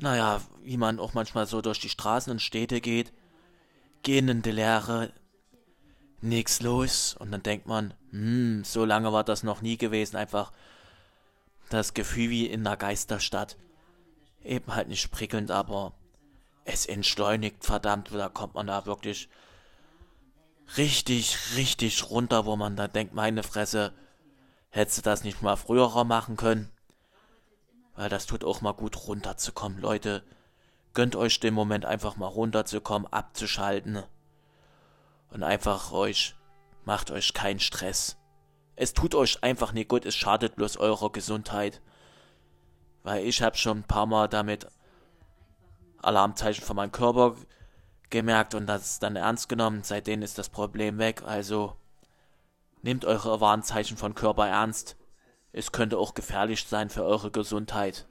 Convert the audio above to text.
naja, wie man auch manchmal so durch die Straßen und Städte geht, gehen in die Leere, nix los und dann denkt man, hm, so lange war das noch nie gewesen, einfach das Gefühl wie in einer Geisterstadt. Eben halt nicht prickelnd, aber es entschleunigt verdammt, da kommt man da wirklich richtig, richtig runter, wo man da denkt, meine Fresse, hättest du das nicht mal früher machen können? Weil das tut auch mal gut runterzukommen, Leute. Gönnt euch den Moment einfach mal runterzukommen, abzuschalten. Und einfach euch, macht euch keinen Stress. Es tut euch einfach nicht gut, es schadet bloß eurer Gesundheit. Weil ich hab schon ein paar Mal damit Alarmzeichen von meinem Körper gemerkt und das dann ernst genommen. Seitdem ist das Problem weg. Also nehmt eure Warnzeichen von Körper ernst. Es könnte auch gefährlich sein für eure Gesundheit.